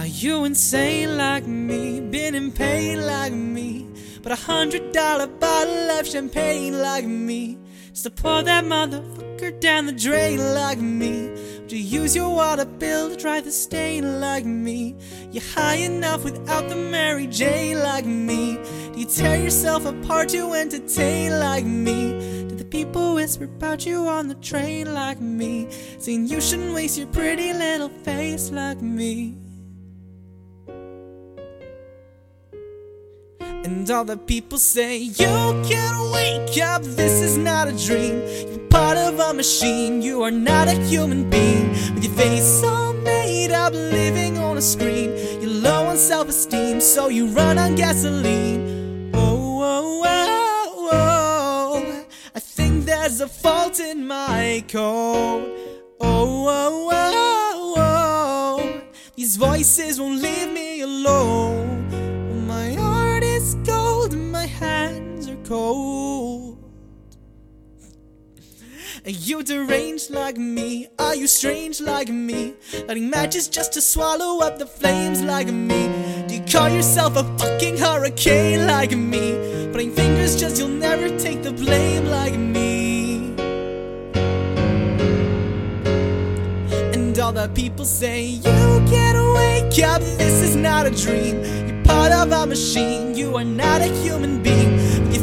Are you insane like me, been in pain like me, but a hundred dollar bottle of champagne like me. Just to pour that motherfucker down the drain like me. Would you use your water bill to dry the stain like me? You're high enough without the Mary Jane like me? Do you tear yourself apart to entertain like me? Do the people whisper about you on the train like me? Saying you shouldn't waste your pretty little face like me. And all the people say, You can't wake up, this is not a dream. You're part of a machine, you are not a human being. With your face all made up, living on a screen. You're low on self esteem, so you run on gasoline. Oh, oh, oh, oh. I think there's a fault in my code. Oh, oh, oh, oh. These voices won't leave me alone. Cold. Are you deranged like me? Are you strange like me? Lighting matches just to swallow up the flames like me? Do you call yourself a fucking hurricane like me? Putting fingers just you'll never take the blame like me. And all the people say, You can't wake up, this is not a dream. You're part of a machine, you are not a human being.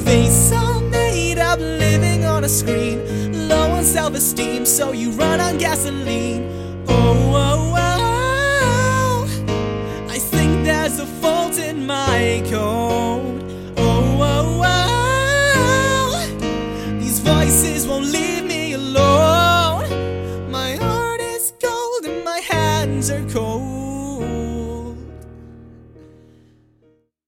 Face all made up, living on a screen. Low on self esteem, so you run on gasoline. Oh, oh, oh. I think there's a fault in my code. Oh, oh, oh. These voices won't leave me alone. My heart is cold and my hands are cold.